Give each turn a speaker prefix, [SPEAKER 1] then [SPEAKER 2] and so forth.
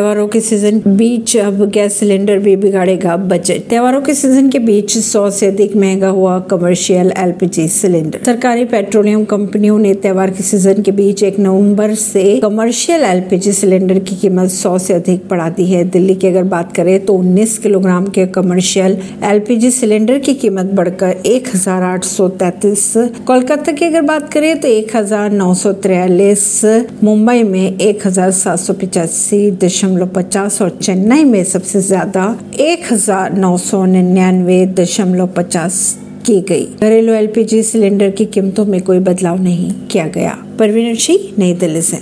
[SPEAKER 1] त्योहारों के सीज़न बीच अब गैस सिलेंडर भी बिगाड़ेगा बजट त्योहारों के सीज़न के बीच सौ से अधिक महँगा हुआ कमर्शियल एलपीजी सिलेंडर सरकारी पेट्रोलियम कंपनियों ने त्योहार के सीज़न के बीच एक नवंबर से कमर्शियल एलपीजी सिलेंडर की कीमत सौ से अधिक बढ़ा दी है। दिल्ली की अगर बात करें तो 19 किलोग्राम के कमर्शियल एलपीजी सिलेंडर की कीमत बढ़कर एक कोलकाता की अगर बात करें तो एक मुंबई में एक दशमलव पचास और चेन्नई में सबसे ज़्यादा एक हज़ार नौ सौ निन्यानवे दशमलव पचास की गई। घरेलू एलपीजी सिलेंडर की कीमतों में कोई बदलाव नहीं किया गया। परवीन सिंह, नई दिल्ली से।